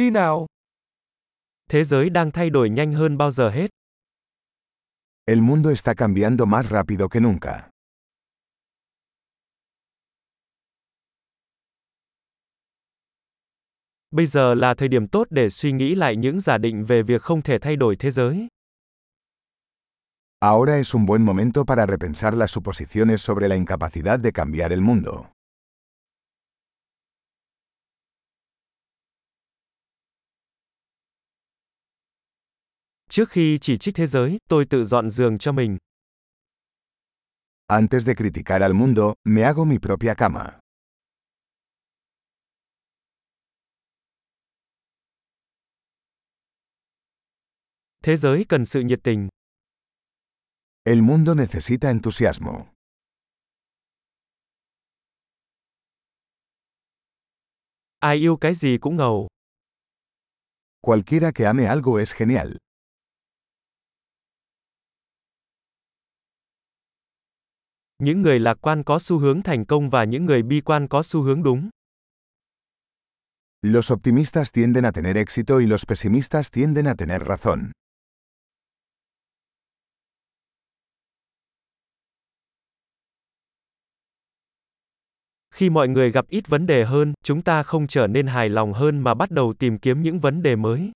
đi nào. Thế giới đang thay đổi nhanh hơn bao giờ hết. El mundo está cambiando más rápido que nunca. Bây giờ là thời điểm tốt để suy nghĩ lại những giả định về việc không thể thay đổi thế giới. Ahora es un buen momento para repensar las suposiciones sobre la incapacidad de cambiar el mundo. Trước khi chỉ trích thế giới, tôi tự dọn giường cho mình. Antes de criticar al mundo, me hago mi propia cama. Thế giới cần sự nhiệt tình. El mundo necesita entusiasmo. Ai yêu cái gì cũng ngầu. Cualquiera que ame algo es genial. Những người lạc quan có xu hướng thành công và những người bi quan có xu hướng đúng. Los optimistas tienden a tener éxito y los pesimistas tienden a tener razón. Khi mọi người gặp ít vấn đề hơn, chúng ta không trở nên hài lòng hơn mà bắt đầu tìm kiếm những vấn đề mới.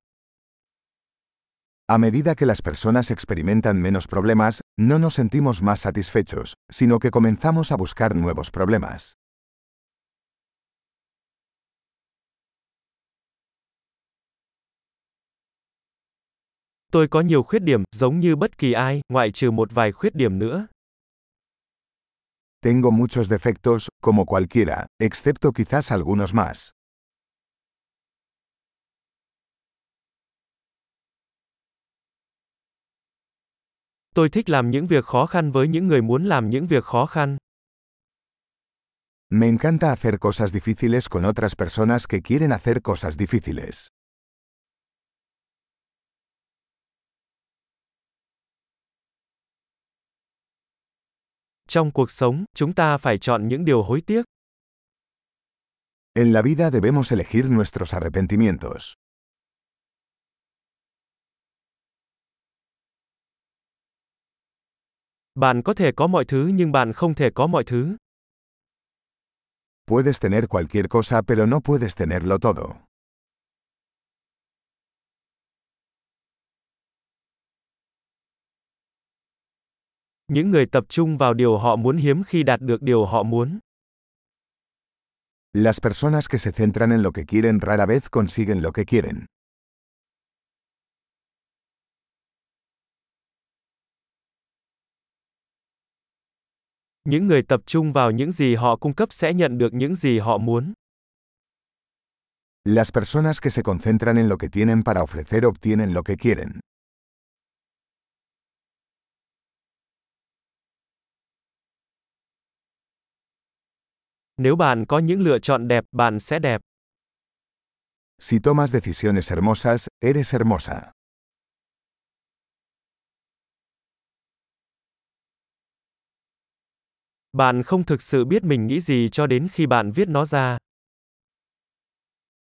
A medida que las personas experimentan menos problemas, no nos sentimos más satisfechos, sino que comenzamos a buscar nuevos problemas. Tôi có nhiều khuyết điểm, giống như bất kỳ ai, ngoại trừ một vài khuyết điểm nữa. Tengo muchos defectos, como cualquiera, excepto quizás algunos más. Tôi thích làm những việc khó khăn với những người muốn làm những việc khó khăn. Me encanta hacer cosas difíciles con otras personas que quieren hacer cosas difíciles. Trong cuộc sống, chúng ta phải chọn những điều hối tiếc. En la vida debemos elegir nuestros arrepentimientos. Bạn có thể có mọi thứ nhưng bạn không thể có mọi thứ. Puedes tener cualquier cosa pero no puedes tenerlo todo. Những người tập trung vào điều họ muốn hiếm khi đạt được điều họ muốn. Las personas que se centran en lo que quieren rara vez consiguen lo que quieren. Những người tập trung vào những gì họ cung cấp sẽ nhận được những gì họ muốn. Las personas que se concentran en lo que tienen para ofrecer obtienen lo que quieren. Nếu bạn có những lựa chọn đẹp, bạn sẽ đẹp. Si tomas decisiones hermosas, eres hermosa. Bạn không thực sự biết mình nghĩ gì cho đến khi bạn viết nó ra.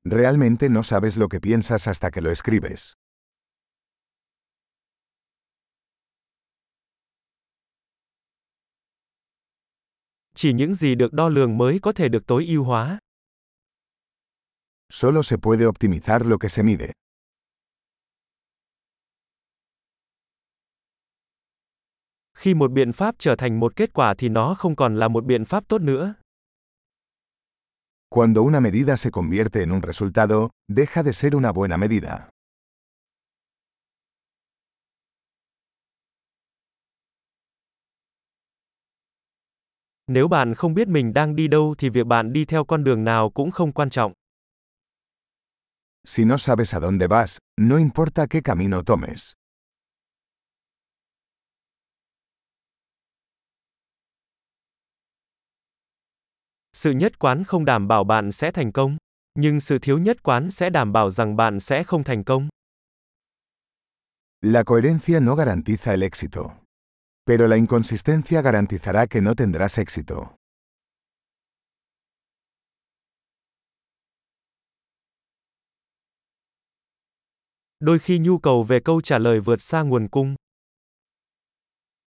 Realmente no sabes lo que piensas hasta que lo escribes. Chỉ những gì được đo lường mới có thể được tối ưu hóa. Solo se puede optimizar lo que se mide. Khi một biện pháp trở thành một kết quả thì nó không còn là một biện pháp tốt nữa. Cuando una medida se convierte en un resultado, deja de ser una buena medida. Nếu bạn không biết mình đang đi đâu thì việc bạn đi theo con đường nào cũng không quan trọng. Si no sabes a dónde vas, no importa qué camino tomes. Sự nhất quán không đảm bảo bạn sẽ thành công, nhưng sự thiếu nhất quán sẽ đảm bảo rằng bạn sẽ không thành công. La coherencia no garantiza el éxito. Pero la inconsistencia garantizará que no tendrás éxito. Đôi khi nhu cầu về câu trả lời vượt xa nguồn cung.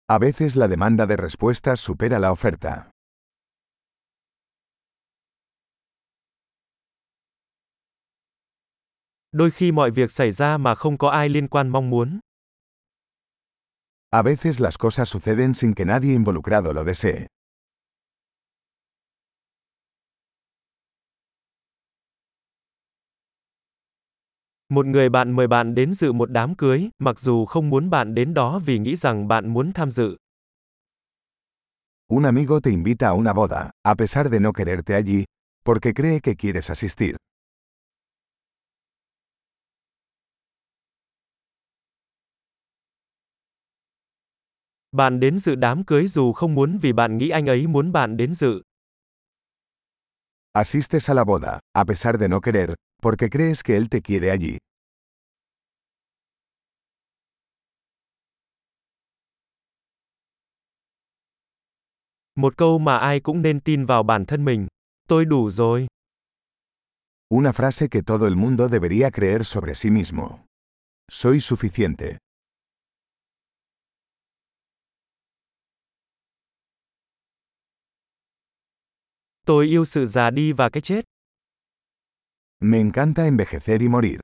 A veces la demanda de respuestas supera la oferta. Đôi khi mọi việc xảy ra mà không có ai liên quan mong muốn. A veces las cosas suceden sin que nadie involucrado lo desee. Một người bạn mời bạn đến dự một đám cưới, mặc dù không muốn bạn đến đó vì nghĩ rằng bạn muốn tham dự. Un amigo te invita a una boda, a pesar de no quererte allí, porque cree que quieres asistir. Bạn đến dự đám cưới dù không muốn vì bạn nghĩ anh ấy muốn bạn đến dự. Asistes a la boda, a pesar de no querer, porque crees que él te quiere allí. Một câu mà ai cũng nên tin vào bản thân mình. Tôi đủ rồi. Una frase que todo el mundo debería creer sobre sí mismo. Soy suficiente. Tôi yêu sự già đi và cái chết. Me encanta envejecer y morir.